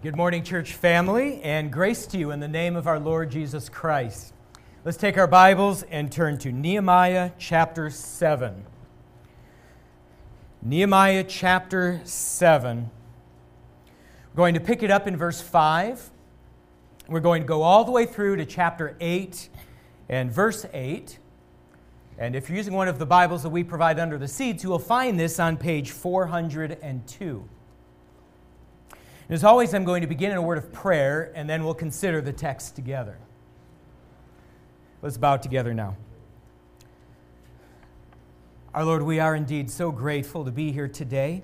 Good morning, church family, and grace to you in the name of our Lord Jesus Christ. Let's take our Bibles and turn to Nehemiah chapter 7. Nehemiah chapter 7. We're going to pick it up in verse 5. We're going to go all the way through to chapter 8 and verse 8. And if you're using one of the Bibles that we provide under the seats, you will find this on page 402. As always, I'm going to begin in a word of prayer, and then we'll consider the text together. Let's bow together now. Our Lord, we are indeed so grateful to be here today.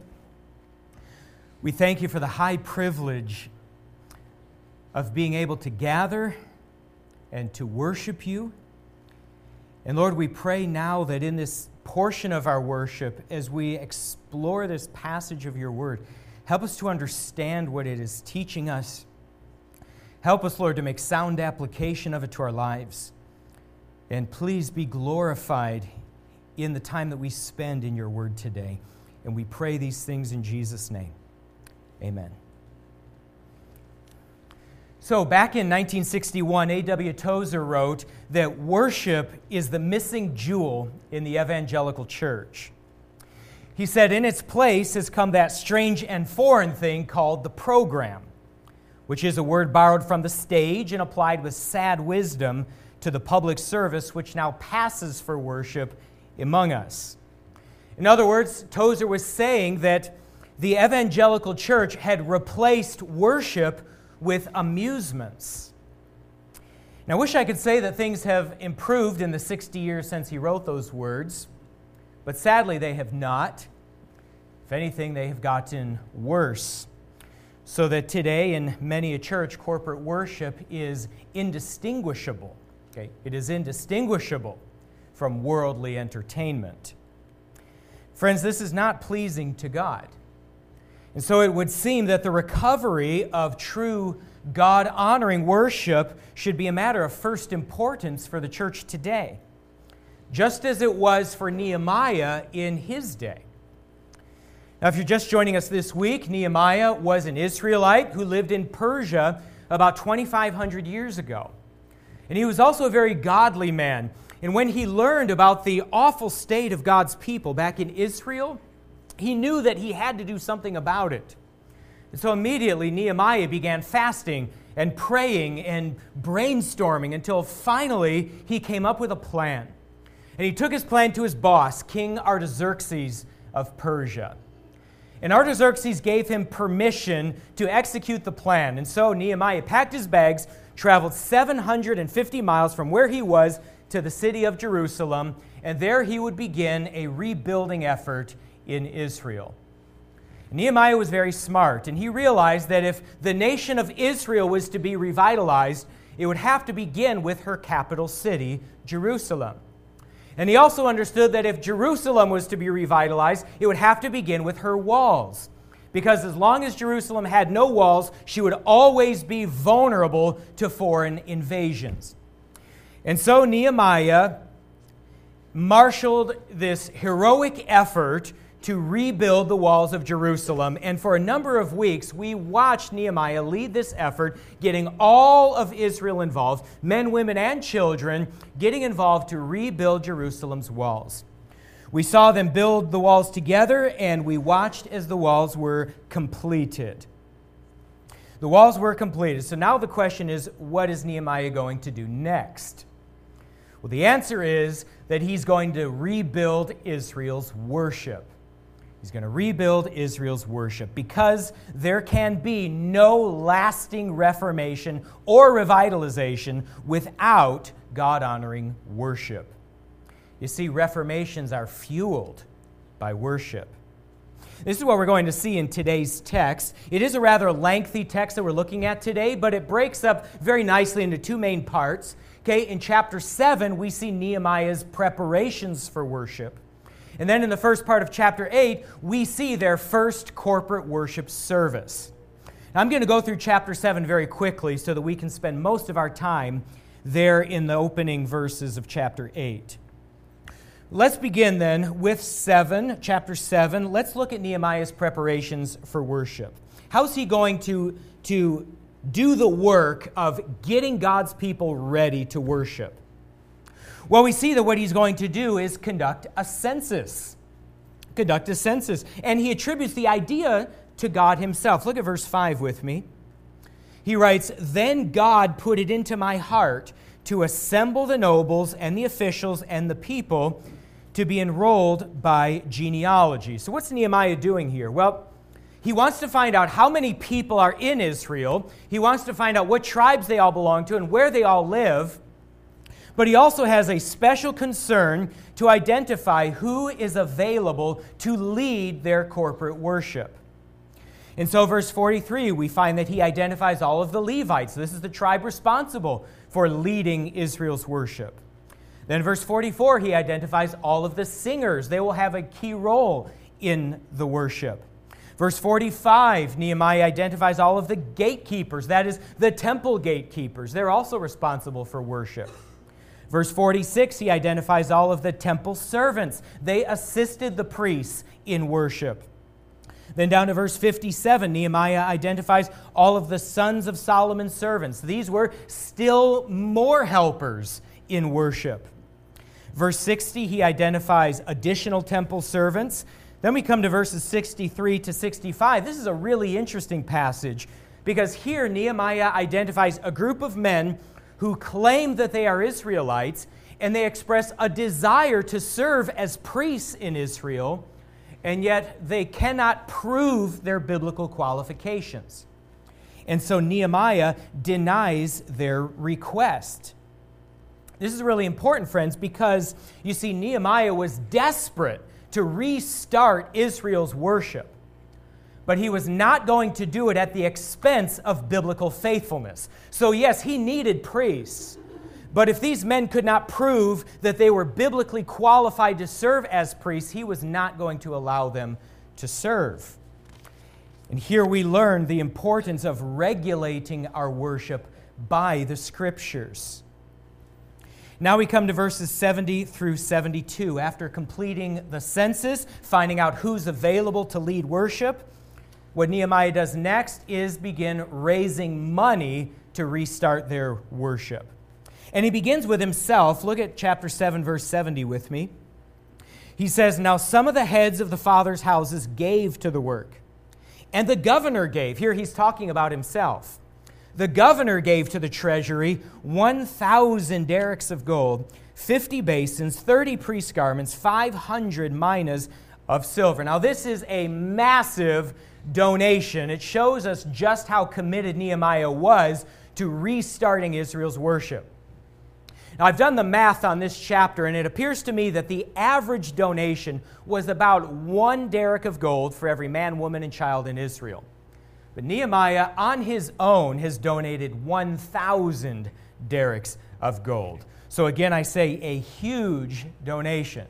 We thank you for the high privilege of being able to gather and to worship you. And Lord, we pray now that in this portion of our worship, as we explore this passage of your word, Help us to understand what it is teaching us. Help us, Lord, to make sound application of it to our lives. And please be glorified in the time that we spend in your word today. And we pray these things in Jesus' name. Amen. So, back in 1961, A.W. Tozer wrote that worship is the missing jewel in the evangelical church. He said, In its place has come that strange and foreign thing called the program, which is a word borrowed from the stage and applied with sad wisdom to the public service which now passes for worship among us. In other words, Tozer was saying that the evangelical church had replaced worship with amusements. Now, I wish I could say that things have improved in the 60 years since he wrote those words. But sadly, they have not. If anything, they have gotten worse. So that today, in many a church, corporate worship is indistinguishable. Okay? It is indistinguishable from worldly entertainment. Friends, this is not pleasing to God. And so it would seem that the recovery of true God honoring worship should be a matter of first importance for the church today just as it was for Nehemiah in his day. Now, if you're just joining us this week, Nehemiah was an Israelite who lived in Persia about 2,500 years ago. And he was also a very godly man. And when he learned about the awful state of God's people back in Israel, he knew that he had to do something about it. And so immediately, Nehemiah began fasting and praying and brainstorming until finally he came up with a plan. And he took his plan to his boss, King Artaxerxes of Persia. And Artaxerxes gave him permission to execute the plan. And so Nehemiah packed his bags, traveled 750 miles from where he was to the city of Jerusalem, and there he would begin a rebuilding effort in Israel. Nehemiah was very smart, and he realized that if the nation of Israel was to be revitalized, it would have to begin with her capital city, Jerusalem. And he also understood that if Jerusalem was to be revitalized, it would have to begin with her walls. Because as long as Jerusalem had no walls, she would always be vulnerable to foreign invasions. And so Nehemiah marshaled this heroic effort to rebuild the walls of Jerusalem. And for a number of weeks, we watched Nehemiah lead this effort, getting all of Israel involved men, women, and children getting involved to rebuild Jerusalem's walls. We saw them build the walls together, and we watched as the walls were completed. The walls were completed. So now the question is what is Nehemiah going to do next? Well, the answer is that he's going to rebuild Israel's worship. He's going to rebuild Israel's worship because there can be no lasting reformation or revitalization without God honoring worship. You see, reformations are fueled by worship. This is what we're going to see in today's text. It is a rather lengthy text that we're looking at today, but it breaks up very nicely into two main parts. Okay, in chapter 7, we see Nehemiah's preparations for worship. And then in the first part of chapter 8, we see their first corporate worship service. Now, I'm going to go through chapter 7 very quickly so that we can spend most of our time there in the opening verses of chapter 8. Let's begin then with 7, chapter 7. Let's look at Nehemiah's preparations for worship. How's he going to, to do the work of getting God's people ready to worship? Well, we see that what he's going to do is conduct a census. Conduct a census. And he attributes the idea to God himself. Look at verse 5 with me. He writes, Then God put it into my heart to assemble the nobles and the officials and the people to be enrolled by genealogy. So, what's Nehemiah doing here? Well, he wants to find out how many people are in Israel. He wants to find out what tribes they all belong to and where they all live. But he also has a special concern to identify who is available to lead their corporate worship. And so, verse 43, we find that he identifies all of the Levites. This is the tribe responsible for leading Israel's worship. Then, verse 44, he identifies all of the singers. They will have a key role in the worship. Verse 45, Nehemiah identifies all of the gatekeepers, that is, the temple gatekeepers. They're also responsible for worship. Verse 46, he identifies all of the temple servants. They assisted the priests in worship. Then down to verse 57, Nehemiah identifies all of the sons of Solomon's servants. These were still more helpers in worship. Verse 60, he identifies additional temple servants. Then we come to verses 63 to 65. This is a really interesting passage because here Nehemiah identifies a group of men who claim that they are Israelites and they express a desire to serve as priests in Israel and yet they cannot prove their biblical qualifications. And so Nehemiah denies their request. This is really important, friends, because you see, Nehemiah was desperate to restart Israel's worship. But he was not going to do it at the expense of biblical faithfulness. So, yes, he needed priests. But if these men could not prove that they were biblically qualified to serve as priests, he was not going to allow them to serve. And here we learn the importance of regulating our worship by the scriptures. Now we come to verses 70 through 72. After completing the census, finding out who's available to lead worship, what Nehemiah does next is begin raising money to restart their worship. And he begins with himself. Look at chapter 7, verse 70 with me. He says, Now some of the heads of the fathers' houses gave to the work, and the governor gave. Here he's talking about himself. The governor gave to the treasury 1,000 darics of gold, 50 basins, 30 priest garments, 500 minas of silver. Now, this is a massive donation. It shows us just how committed Nehemiah was to restarting Israel's worship. Now, I've done the math on this chapter, and it appears to me that the average donation was about one daric of gold for every man, woman, and child in Israel. But Nehemiah, on his own, has donated 1,000 darics of gold. So, again, I say a huge donation.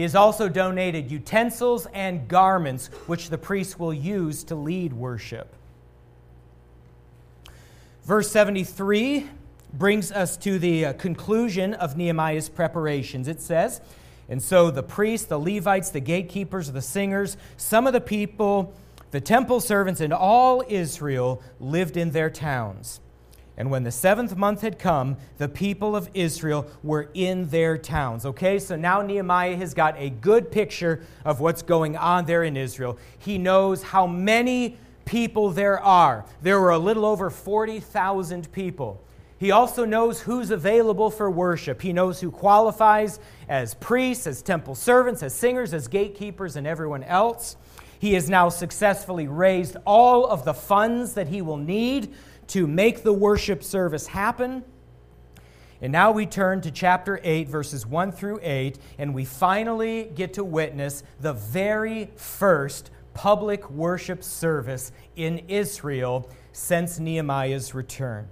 He has also donated utensils and garments which the priests will use to lead worship. Verse 73 brings us to the uh, conclusion of Nehemiah's preparations. It says, And so the priests, the Levites, the gatekeepers, the singers, some of the people, the temple servants, and all Israel lived in their towns. And when the seventh month had come, the people of Israel were in their towns. Okay, so now Nehemiah has got a good picture of what's going on there in Israel. He knows how many people there are. There were a little over 40,000 people. He also knows who's available for worship. He knows who qualifies as priests, as temple servants, as singers, as gatekeepers, and everyone else. He has now successfully raised all of the funds that he will need to make the worship service happen. And now we turn to chapter 8, verses 1 through 8, and we finally get to witness the very first public worship service in Israel since Nehemiah's return.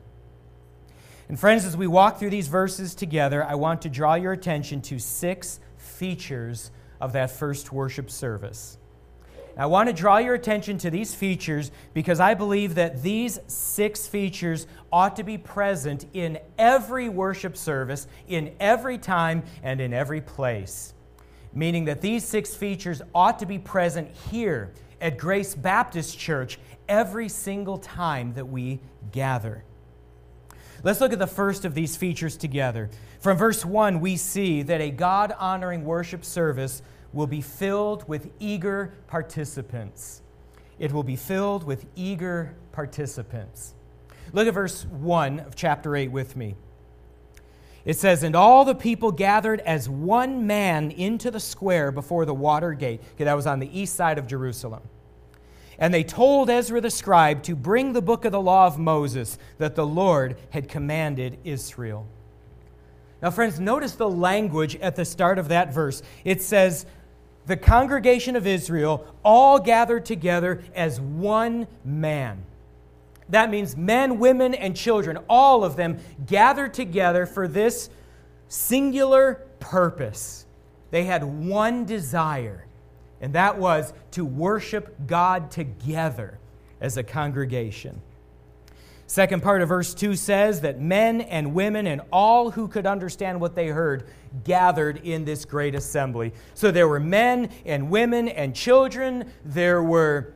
And friends, as we walk through these verses together, I want to draw your attention to six features of that first worship service. I want to draw your attention to these features because I believe that these six features ought to be present in every worship service, in every time, and in every place. meaning that these six features ought to be present here at Grace Baptist Church every single time that we gather. Let's look at the first of these features together. From verse 1, we see that a God honoring worship service will be filled with eager participants. It will be filled with eager participants. Look at verse 1 of chapter 8 with me. It says, And all the people gathered as one man into the square before the water gate. Okay, that was on the east side of Jerusalem. And they told Ezra the scribe to bring the book of the law of Moses that the Lord had commanded Israel. Now, friends, notice the language at the start of that verse. It says, The congregation of Israel all gathered together as one man. That means men, women, and children, all of them gathered together for this singular purpose. They had one desire, and that was to worship God together as a congregation. Second part of verse 2 says that men and women and all who could understand what they heard gathered in this great assembly. So there were men and women and children, there were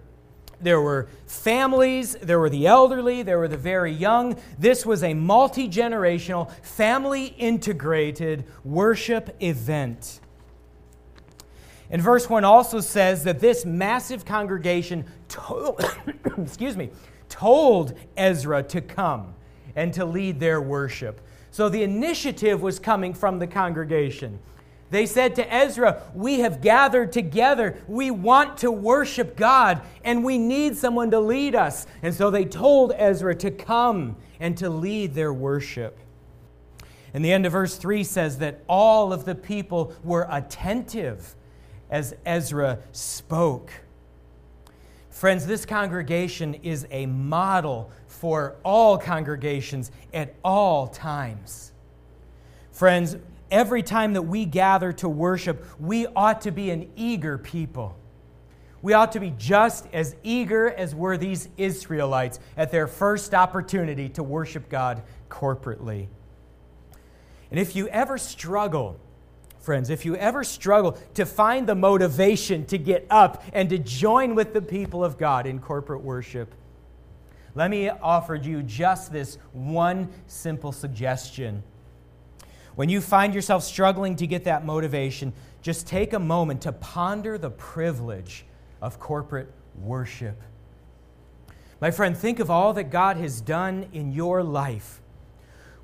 there were families, there were the elderly, there were the very young. This was a multi generational, family integrated worship event. And verse 1 also says that this massive congregation told, excuse me, told Ezra to come and to lead their worship. So the initiative was coming from the congregation. They said to Ezra, We have gathered together. We want to worship God, and we need someone to lead us. And so they told Ezra to come and to lead their worship. And the end of verse 3 says that all of the people were attentive as Ezra spoke. Friends, this congregation is a model for all congregations at all times. Friends, every time that we gather to worship, we ought to be an eager people. We ought to be just as eager as were these Israelites at their first opportunity to worship God corporately. And if you ever struggle, friends, if you ever struggle to find the motivation to get up and to join with the people of God in corporate worship, let me offer you just this one simple suggestion when you find yourself struggling to get that motivation, just take a moment to ponder the privilege of corporate worship. My friend, think of all that God has done in your life.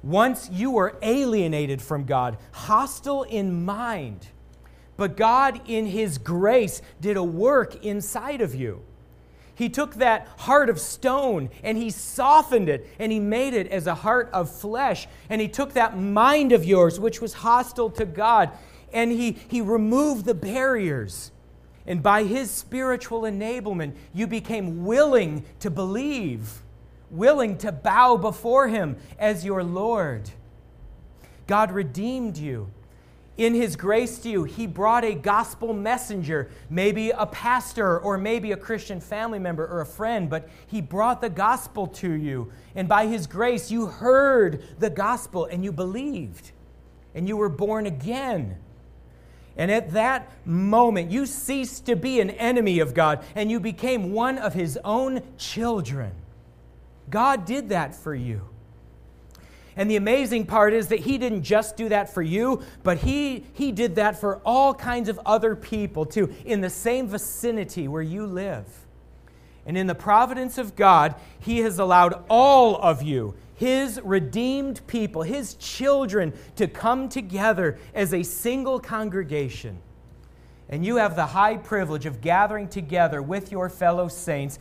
Once you were alienated from God, hostile in mind, but God, in His grace, did a work inside of you. He took that heart of stone and he softened it and he made it as a heart of flesh. And he took that mind of yours, which was hostile to God, and he, he removed the barriers. And by his spiritual enablement, you became willing to believe, willing to bow before him as your Lord. God redeemed you in his grace to you, he brought a gospel messenger, maybe a pastor or maybe a Christian family member or a friend, but he brought the gospel to you. And by his grace, you heard the gospel and you believed, and you were born again. And at that moment, you ceased to be an enemy of God and you became one of his own children. God did that for you. And the amazing part is that he didn't just do that for you, but he, he did that for all kinds of other people too, in the same vicinity where you live. And in the providence of God, he has allowed all of you, his redeemed people, his children, to come together as a single congregation. And you have the high privilege of gathering together with your fellow saints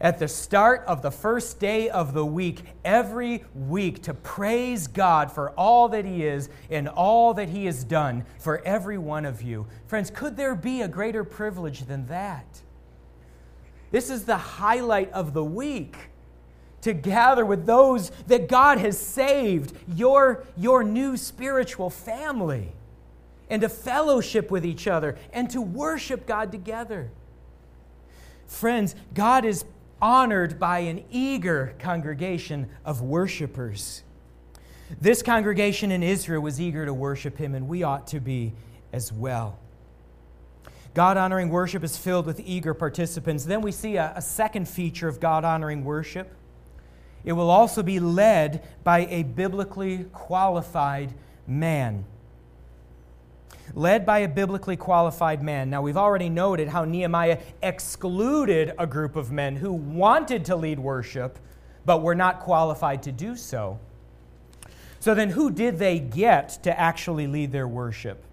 at the start of the first day of the week, every week, to praise God for all that He is and all that He has done for every one of you. Friends, could there be a greater privilege than that? This is the highlight of the week to gather with those that God has saved, your, your new spiritual family, and to fellowship with each other and to worship God together. Friends, God is honored by an eager congregation of worshipers. This congregation in Israel was eager to worship him, and we ought to be as well. God honoring worship is filled with eager participants. Then we see a, a second feature of God honoring worship. It will also be led by a biblically qualified man. Led by a biblically qualified man. Now, we've already noted how Nehemiah excluded a group of men who wanted to lead worship, but were not qualified to do so. So, then who did they get to actually lead their worship?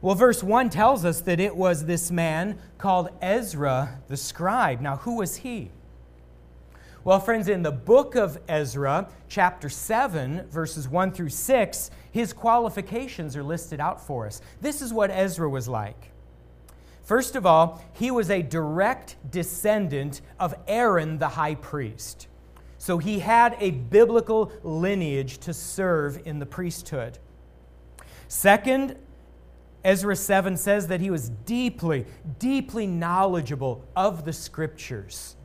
Well, verse 1 tells us that it was this man called Ezra the scribe. Now, who was he? Well, friends, in the book of Ezra, chapter 7, verses 1 through 6, his qualifications are listed out for us. This is what Ezra was like. First of all, he was a direct descendant of Aaron the high priest. So he had a biblical lineage to serve in the priesthood. Second, Ezra 7 says that he was deeply, deeply knowledgeable of the scriptures.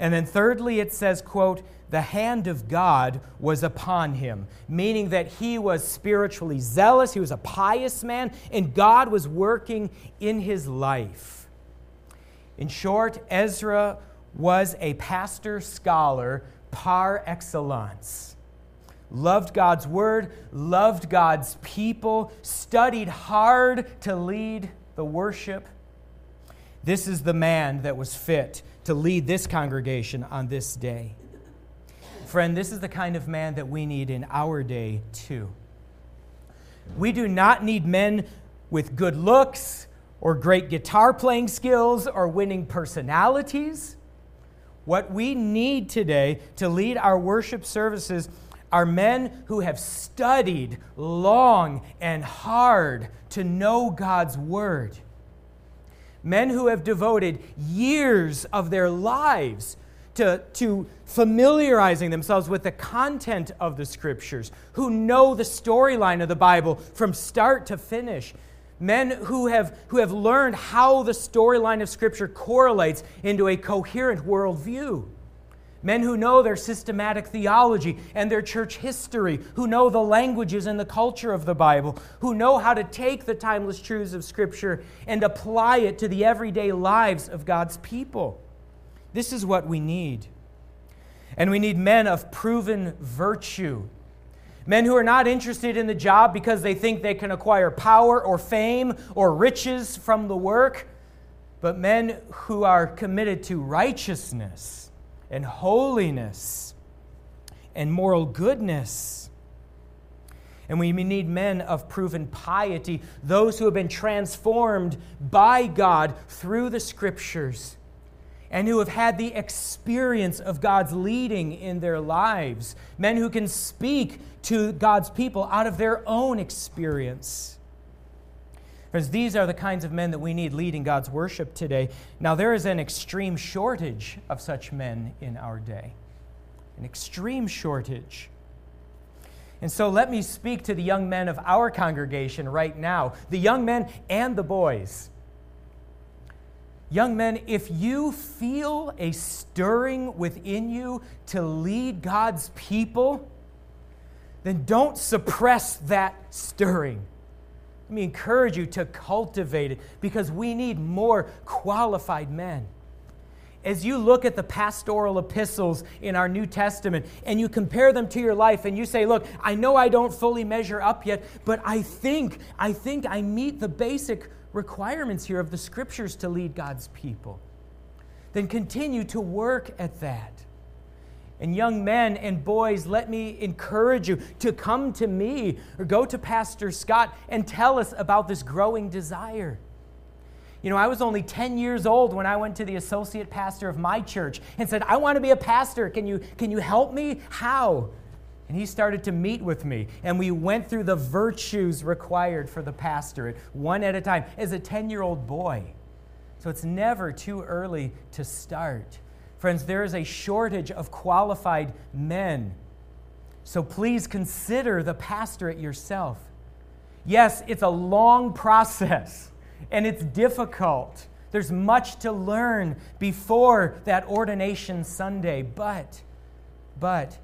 And then thirdly, it says, quote, the hand of God was upon him, meaning that he was spiritually zealous, he was a pious man, and God was working in his life. In short, Ezra was a pastor scholar par excellence loved God's word, loved God's people, studied hard to lead the worship. This is the man that was fit to lead this congregation on this day. Friend, this is the kind of man that we need in our day, too. We do not need men with good looks or great guitar playing skills or winning personalities. What we need today to lead our worship services are men who have studied long and hard to know God's Word. Men who have devoted years of their lives to, to familiarizing themselves with the content of the Scriptures, who know the storyline of the Bible from start to finish. Men who have, who have learned how the storyline of Scripture correlates into a coherent worldview Men who know their systematic theology and their church history, who know the languages and the culture of the Bible, who know how to take the timeless truths of Scripture and apply it to the everyday lives of God's people. This is what we need. And we need men of proven virtue. Men who are not interested in the job because they think they can acquire power or fame or riches from the work, but men who are committed to righteousness and holiness and moral goodness. And we need men of proven piety, those who have been transformed by God through the scriptures and who have had the experience of God's leading in their lives. Men who can speak to God's people out of their own experience. Because these are the kinds of men that we need leading God's worship today. Now, there is an extreme shortage of such men in our day. An extreme shortage. And so let me speak to the young men of our congregation right now, the young men and the boys. Young men, if you feel a stirring within you to lead God's people, then don't suppress that stirring. Let me encourage you to cultivate it because we need more qualified men. As you look at the pastoral epistles in our New Testament and you compare them to your life and you say, Look, I know I don't fully measure up yet, but I think, I think I meet the basic requirements here of the scriptures to lead God's people. Then continue to work at that. And young men and boys, let me encourage you to come to me or go to Pastor Scott and tell us about this growing desire. You know, I was only 10 years old when I went to the associate pastor of my church and said, I want to be a pastor. Can you, can you help me? How? And he started to meet with me, and we went through the virtues required for the pastorate, one at a time, as a 10 year old boy. So it's never too early to start. Friends, there is a shortage of qualified men. So please consider the pastorate yourself. Yes, it's a long process and it's difficult. There's much to learn before that ordination Sunday, but but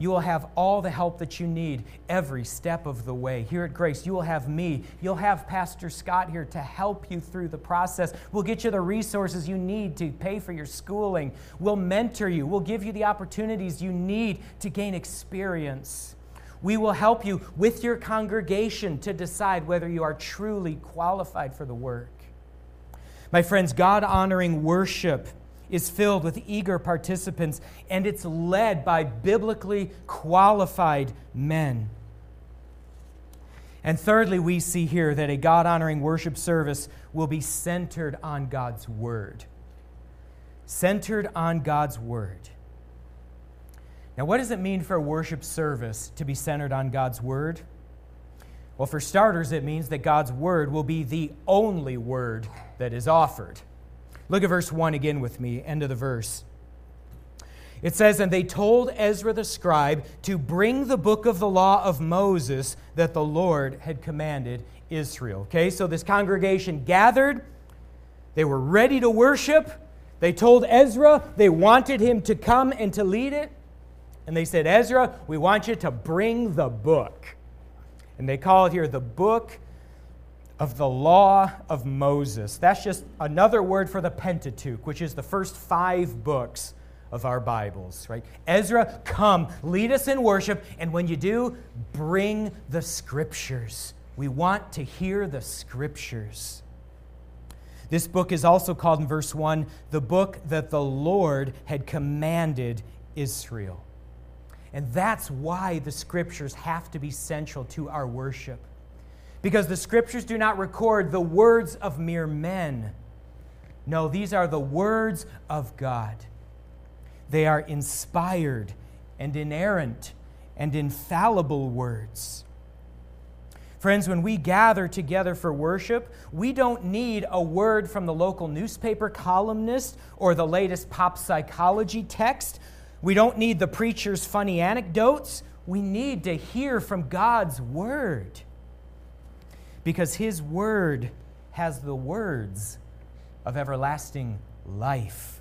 you will have all the help that you need every step of the way. Here at Grace, you will have me. You'll have Pastor Scott here to help you through the process. We'll get you the resources you need to pay for your schooling. We'll mentor you. We'll give you the opportunities you need to gain experience. We will help you with your congregation to decide whether you are truly qualified for the work. My friends, God honoring worship is filled with eager participants, and it's led by biblically qualified men. And thirdly, we see here that a God honoring worship service will be centered on God's Word. Centered on God's Word. Now, what does it mean for a worship service to be centered on God's Word? Well, for starters, it means that God's Word will be the only Word that is offered. Look at verse 1 again with me, end of the verse. It says, And they told Ezra the scribe to bring the book of the law of Moses that the Lord had commanded Israel. Okay, so this congregation gathered. They were ready to worship. They told Ezra they wanted him to come and to lead it. And they said, Ezra, we want you to bring the book. And they call it here the book of the law of Moses. That's just another word for the Pentateuch, which is the first five books of our Bibles, right? Ezra, come, lead us in worship, and when you do, bring the scriptures. We want to hear the scriptures. This book is also called in verse 1 the book that the Lord had commanded Israel. And that's why the scriptures have to be central to our worship because the scriptures do not record the words of mere men. No, these are the words of God. They are inspired and inerrant and infallible words. Friends, when we gather together for worship, we don't need a word from the local newspaper columnist or the latest pop psychology text. We don't need the preacher's funny anecdotes. We need to hear from God's word because his word has the words of everlasting life.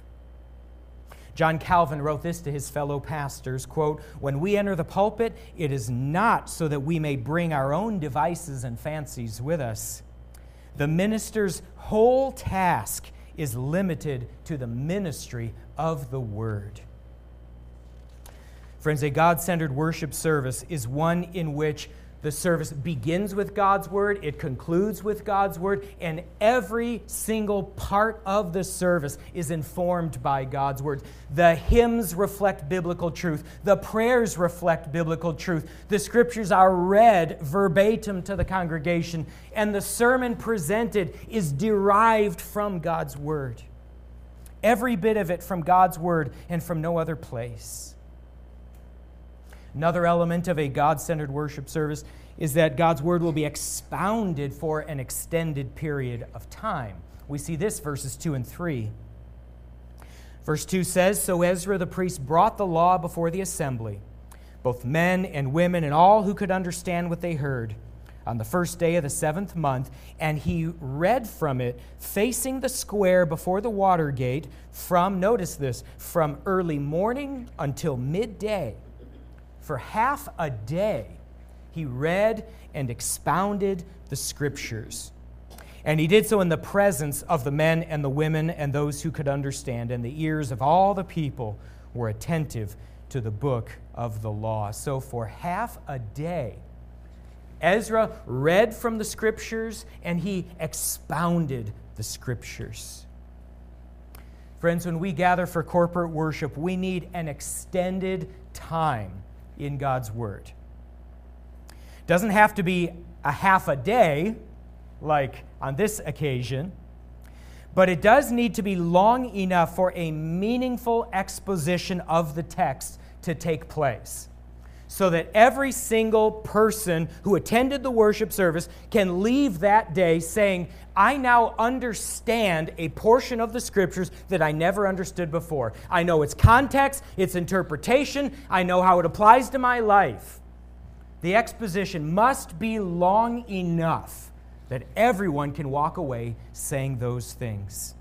John Calvin wrote this to his fellow pastors quote, When we enter the pulpit, it is not so that we may bring our own devices and fancies with us. The minister's whole task is limited to the ministry of the word. Friends, a God centered worship service is one in which the service begins with God's word, it concludes with God's word, and every single part of the service is informed by God's word. The hymns reflect biblical truth, the prayers reflect biblical truth, the scriptures are read verbatim to the congregation, and the sermon presented is derived from God's word. Every bit of it from God's word and from no other place. Another element of a God centered worship service is that God's word will be expounded for an extended period of time. We see this verses 2 and 3. Verse 2 says So Ezra the priest brought the law before the assembly, both men and women, and all who could understand what they heard, on the first day of the seventh month, and he read from it, facing the square before the water gate, from, notice this, from early morning until midday for half a day, he read and expounded the scriptures. And he did so in the presence of the men and the women and those who could understand, and the ears of all the people were attentive to the book of the law. So, for half a day, Ezra read from the scriptures and he expounded the scriptures. Friends, when we gather for corporate worship, we need an extended time in God's Word. Doesn't have to be a half a day, like on this occasion, but it does need to be long enough for a meaningful exposition of the text to take place so that every single person who attended the worship service can leave that day saying, I now understand a portion of the scriptures that I never understood before. I know its context, its interpretation, I know how it applies to my life. The exposition must be long enough that everyone can walk away saying those things.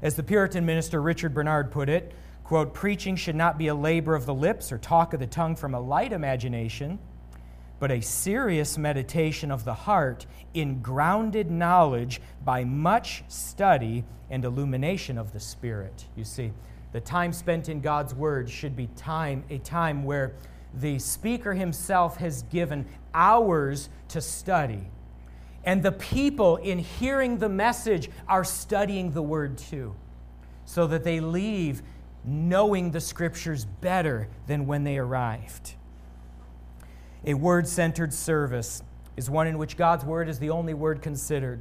As the Puritan minister Richard Bernard put it, Quote, preaching should not be a labor of the lips or talk of the tongue from a light imagination, but a serious meditation of the heart in grounded knowledge by much study and illumination of the Spirit. You see, the time spent in God's Word should be time, a time where the speaker himself has given hours to study. And the people, in hearing the message, are studying the Word too, so that they leave knowing the Scriptures better than when they arrived. A word centered service is one in which God's Word is the only word considered.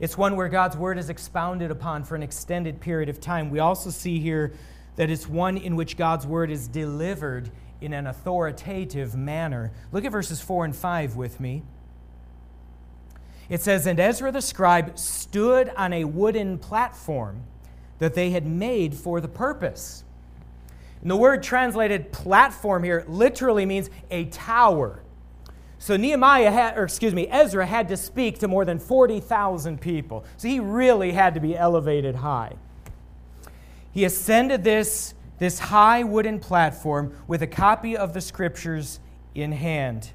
It's one where God's Word is expounded upon for an extended period of time. We also see here that it's one in which God's Word is delivered in an authoritative manner. Look at verses 4 and 5 with me. It says, And Ezra the scribe stood on a wooden platform that they had made for the purpose. And the word translated platform here literally means a tower. So Nehemiah had, or excuse me, Ezra had to speak to more than 40,000 people. So he really had to be elevated high. He ascended this this high wooden platform with a copy of the scriptures in hand.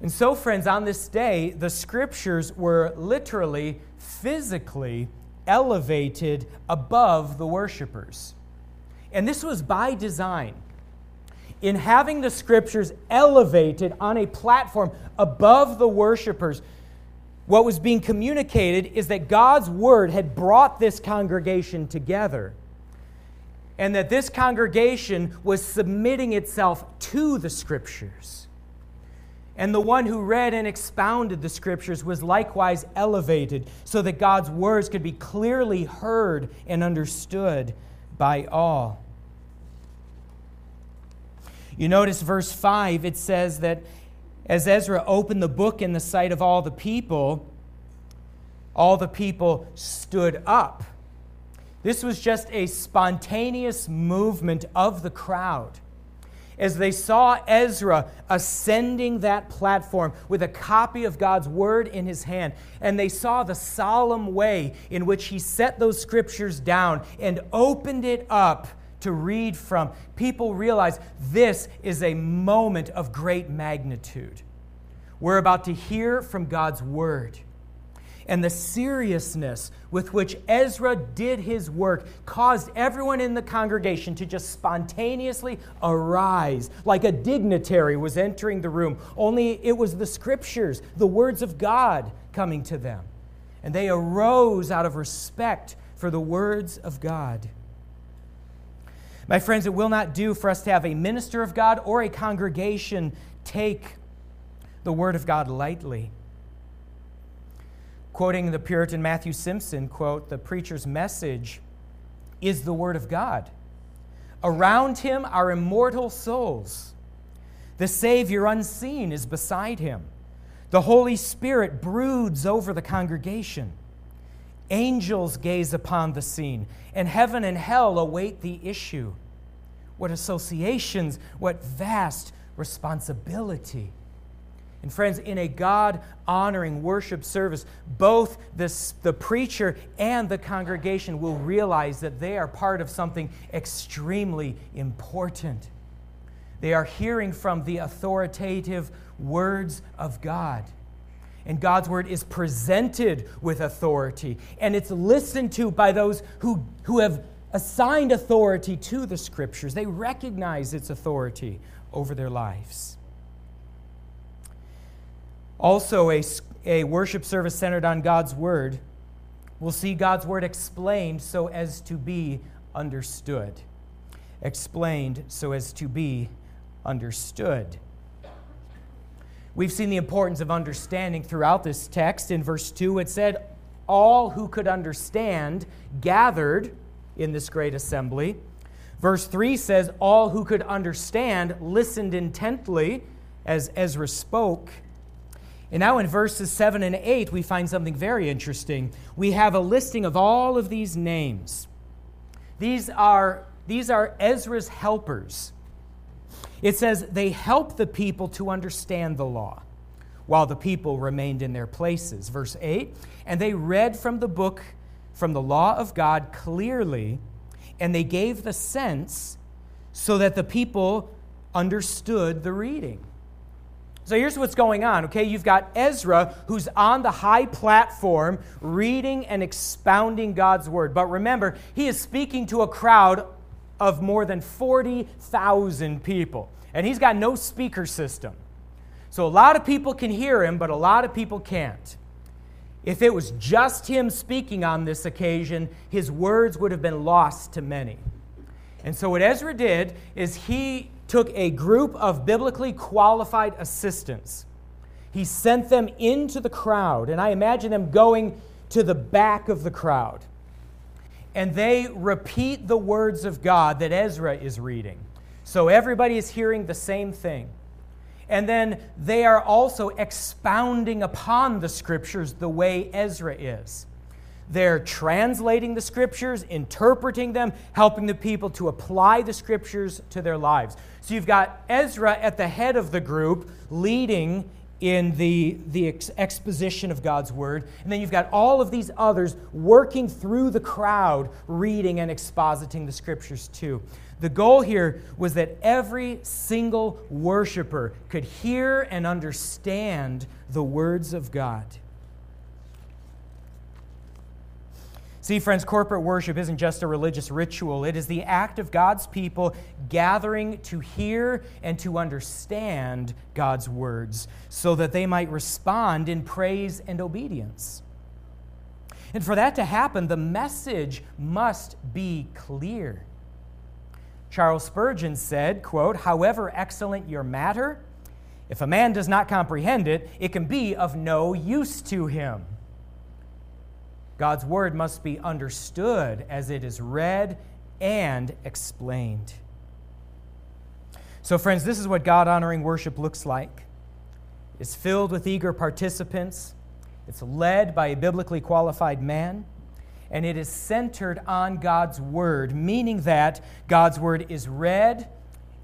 And so, friends, on this day, the scriptures were literally, physically elevated above the worshipers. And this was by design. In having the scriptures elevated on a platform above the worshipers, what was being communicated is that God's word had brought this congregation together and that this congregation was submitting itself to the scriptures. And the one who read and expounded the scriptures was likewise elevated so that God's words could be clearly heard and understood by all. You notice verse 5, it says that as Ezra opened the book in the sight of all the people, all the people stood up. This was just a spontaneous movement of the crowd as they saw Ezra ascending that platform with a copy of God's word in his hand, and they saw the solemn way in which he set those scriptures down and opened it up to read from, people realize this is a moment of great magnitude. We're about to hear from God's word. And the seriousness with which Ezra did his work caused everyone in the congregation to just spontaneously arise, like a dignitary was entering the room. Only it was the scriptures, the words of God coming to them. And they arose out of respect for the words of God. My friends, it will not do for us to have a minister of God or a congregation take the word of God lightly. Quoting the Puritan Matthew Simpson, quote, the preacher's message is the word of God. Around him are immortal souls. The Savior unseen is beside him. The Holy Spirit broods over the congregation. Angels gaze upon the scene, and heaven and hell await the issue. What associations, what vast responsibility. And friends, in a God honoring worship service, both this, the preacher and the congregation will realize that they are part of something extremely important. They are hearing from the authoritative words of God and God's word is presented with authority, and it's listened to by those who, who have assigned authority to the scriptures. They recognize its authority over their lives. Also, a, a worship service centered on God's word will see God's word explained so as to be understood. Explained so as to be understood. We've seen the importance of understanding throughout this text. In verse 2, it said, All who could understand gathered in this great assembly. Verse 3 says, All who could understand listened intently as Ezra spoke. And now in verses 7 and 8, we find something very interesting. We have a listing of all of these names. These are, these are Ezra's helpers. It says, they help the people to understand the law while the people remained in their places. Verse 8, and they read from the book from the law of God clearly, and they gave the sense so that the people understood the reading. So here's what's going on, okay? You've got Ezra who's on the high platform reading and expounding God's word. But remember, he is speaking to a crowd of more than 40,000 people, and he's got no speaker system. So a lot of people can hear him, but a lot of people can't. If it was just him speaking on this occasion, his words would have been lost to many. And so, what Ezra did is he took a group of biblically qualified assistants. He sent them into the crowd, and I imagine them going to the back of the crowd. And they repeat the words of God that Ezra is reading. So everybody is hearing the same thing. And then they are also expounding upon the scriptures the way Ezra is. They're translating the scriptures, interpreting them, helping the people to apply the scriptures to their lives. So you've got Ezra at the head of the group leading in the, the ex- exposition of God's word. And then you've got all of these others working through the crowd, reading and expositing the scriptures too. The goal here was that every single worshiper could hear and understand the words of God. See, friends, corporate worship isn't just a religious ritual, it is the act of God's people gathering to hear and to understand God's words so that they might respond in praise and obedience. And for that to happen, the message must be clear. Charles Spurgeon said, quote, "However excellent your matter, if a man does not comprehend it, it can be of no use to him." God's word must be understood as it is read and explained. So, friends, this is what God honoring worship looks like. It's filled with eager participants, it's led by a biblically qualified man, and it is centered on God's word, meaning that God's word is read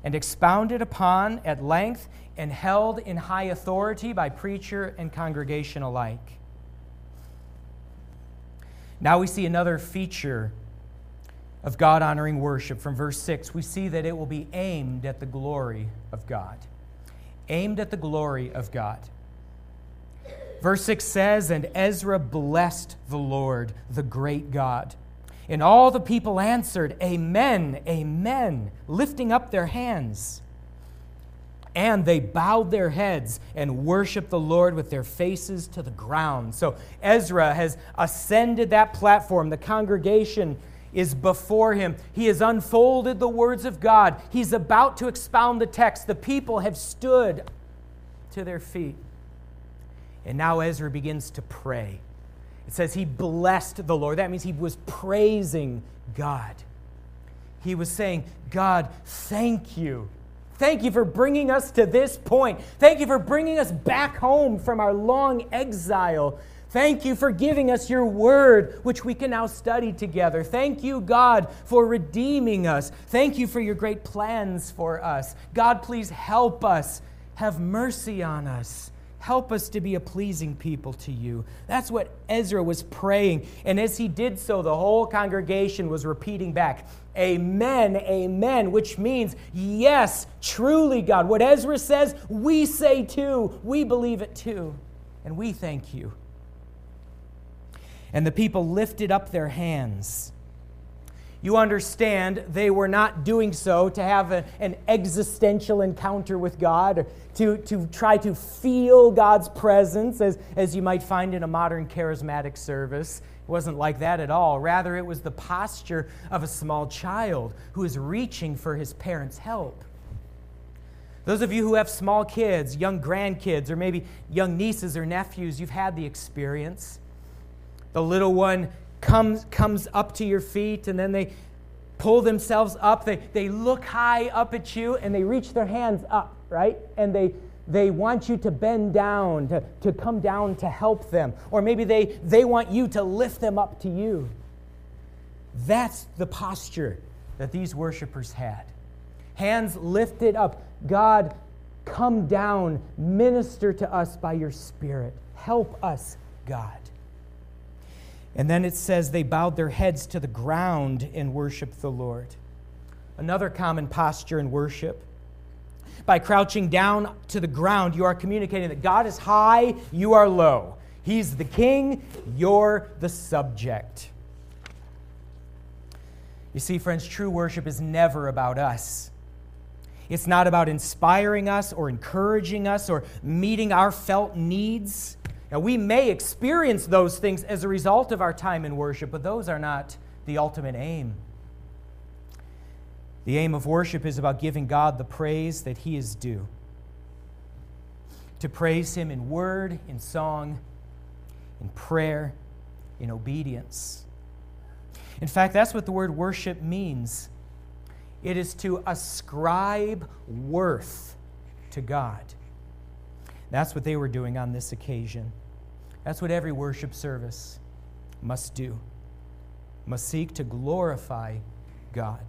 and expounded upon at length and held in high authority by preacher and congregation alike. Now we see another feature of God honoring worship from verse 6. We see that it will be aimed at the glory of God. Aimed at the glory of God. Verse 6 says, And Ezra blessed the Lord, the great God. And all the people answered, Amen, Amen, lifting up their hands. And they bowed their heads and worshiped the Lord with their faces to the ground. So Ezra has ascended that platform. The congregation is before him. He has unfolded the words of God. He's about to expound the text. The people have stood to their feet. And now Ezra begins to pray. It says he blessed the Lord. That means he was praising God. He was saying, God, thank you Thank you for bringing us to this point. Thank you for bringing us back home from our long exile. Thank you for giving us your word, which we can now study together. Thank you, God, for redeeming us. Thank you for your great plans for us. God, please help us. Have mercy on us. Help us to be a pleasing people to you. That's what Ezra was praying. And as he did so, the whole congregation was repeating back, Amen, amen, which means, yes, truly, God. What Ezra says, we say too. We believe it too. And we thank you. And the people lifted up their hands. You understand they were not doing so to have a, an existential encounter with God, to, to try to feel God's presence, as, as you might find in a modern charismatic service. It wasn't like that at all. Rather, it was the posture of a small child who is reaching for his parents' help. Those of you who have small kids, young grandkids, or maybe young nieces or nephews, you've had the experience. The little one comes, comes up to your feet and then they pull themselves up. They, they look high up at you and they reach their hands up, right? And they, they want you to bend down, to, to come down to help them. Or maybe they, they want you to lift them up to you. That's the posture that these worshipers had. Hands lifted up. God, come down, minister to us by your Spirit. Help us, God. And then it says they bowed their heads to the ground and worshiped the Lord. Another common posture in worship. By crouching down to the ground, you are communicating that God is high, you are low. He's the king, you're the subject. You see, friends, true worship is never about us. It's not about inspiring us or encouraging us or meeting our felt needs. Now, we may experience those things as a result of our time in worship, but those are not the ultimate aim. The aim of worship is about giving God the praise that He is due. To praise Him in word, in song, in prayer, in obedience. In fact, that's what the word worship means it is to ascribe worth to God. That's what they were doing on this occasion. That's what every worship service must do, must seek to glorify God.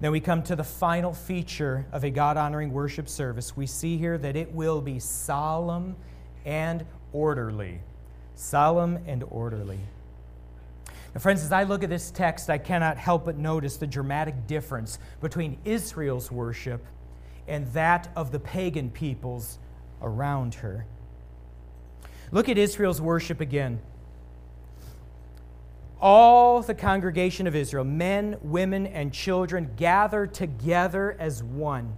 Then we come to the final feature of a God honoring worship service. We see here that it will be solemn and orderly. Solemn and orderly. Now, friends, as I look at this text, I cannot help but notice the dramatic difference between Israel's worship and that of the pagan peoples around her. Look at Israel's worship again. All the congregation of Israel, men, women, and children, gather together as one.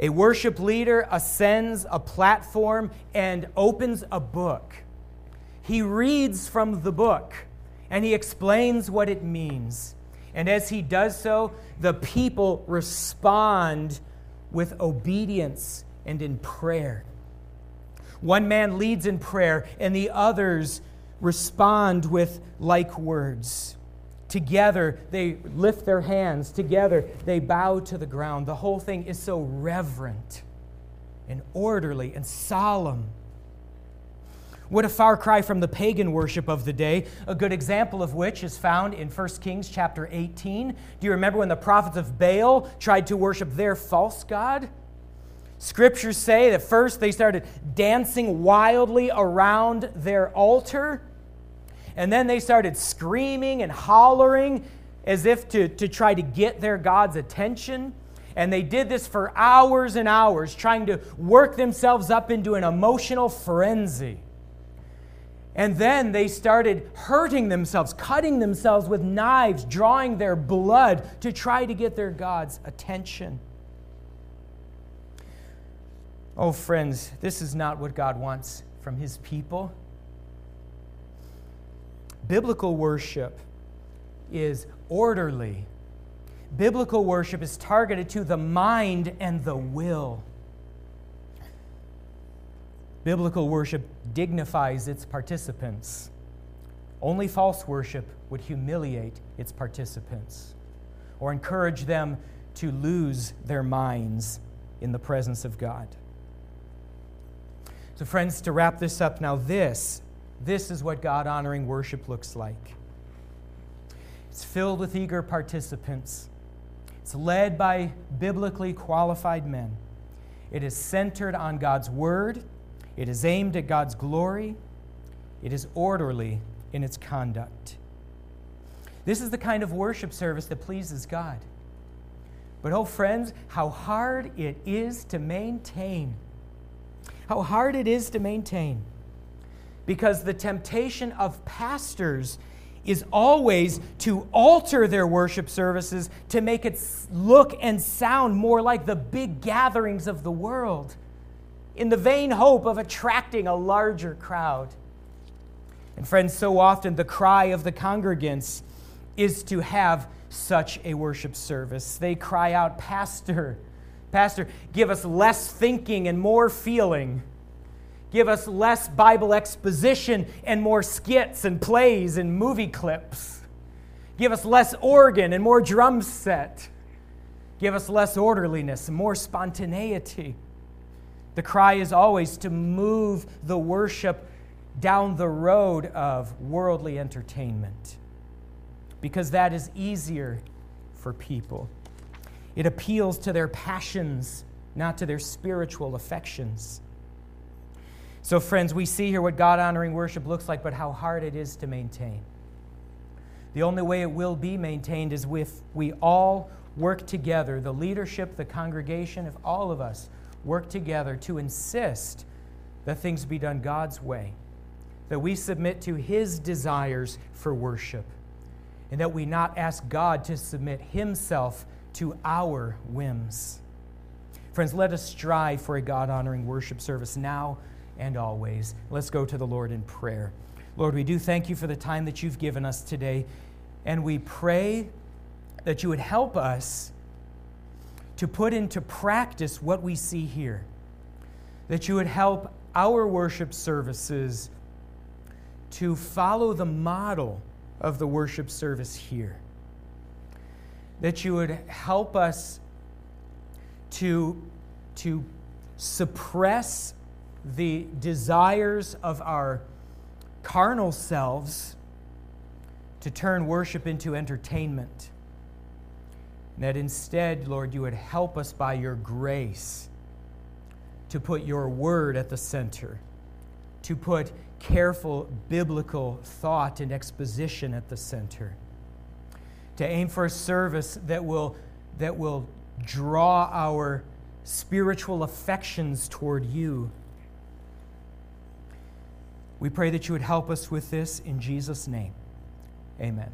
A worship leader ascends a platform and opens a book he reads from the book and he explains what it means. And as he does so, the people respond with obedience and in prayer. One man leads in prayer, and the others respond with like words. Together, they lift their hands. Together, they bow to the ground. The whole thing is so reverent and orderly and solemn. What a far cry from the pagan worship of the day, a good example of which is found in 1 Kings chapter 18. Do you remember when the prophets of Baal tried to worship their false god? Scriptures say that first they started dancing wildly around their altar, and then they started screaming and hollering as if to, to try to get their God's attention. And they did this for hours and hours, trying to work themselves up into an emotional frenzy. And then they started hurting themselves, cutting themselves with knives, drawing their blood to try to get their God's attention. Oh, friends, this is not what God wants from his people. Biblical worship is orderly. Biblical worship is targeted to the mind and the will. Biblical worship dignifies its participants. Only false worship would humiliate its participants or encourage them to lose their minds in the presence of God. So, friends, to wrap this up now, this, this is what God honoring worship looks like. It's filled with eager participants. It's led by biblically qualified men. It is centered on God's word it is aimed at God's glory. It is orderly in its conduct. This is the kind of worship service that pleases God. But, oh, friends, how hard it is to maintain. How hard it is to maintain. Because the temptation of pastors is always to alter their worship services to make it look and sound more like the big gatherings of the world in the vain hope of attracting a larger crowd. And friends, so often the cry of the congregants is to have such a worship service. They cry out, Pastor, Pastor, give us less thinking and more feeling. Give us less Bible exposition and more skits and plays and movie clips. Give us less organ and more drum set. Give us less orderliness and more spontaneity. The cry is always to move the worship down the road of worldly entertainment because that is easier for people. It appeals to their passions, not to their spiritual affections. So, friends, we see here what God honoring worship looks like, but how hard it is to maintain. The only way it will be maintained is if we all work together the leadership, the congregation, if all of us work together to insist that things be done God's way, that we submit to His desires for worship, and that we not ask God to submit Himself to our whims. Friends, let us strive for a God honoring worship service now and always. Let's go to the Lord in prayer. Lord, we do thank you for the time that you've given us today, and we pray that you would help us to put into practice what we see here, that you would help our worship services to follow the model of the worship service here, that you would help us to, to suppress the desires of our carnal selves to turn worship into entertainment. And that instead, Lord, you would help us by your grace to put your word at the center, to put careful biblical thought and exposition at the center, to aim for a service that will, that will draw our spiritual affections toward you we pray that you would help us with this in Jesus' name. Amen.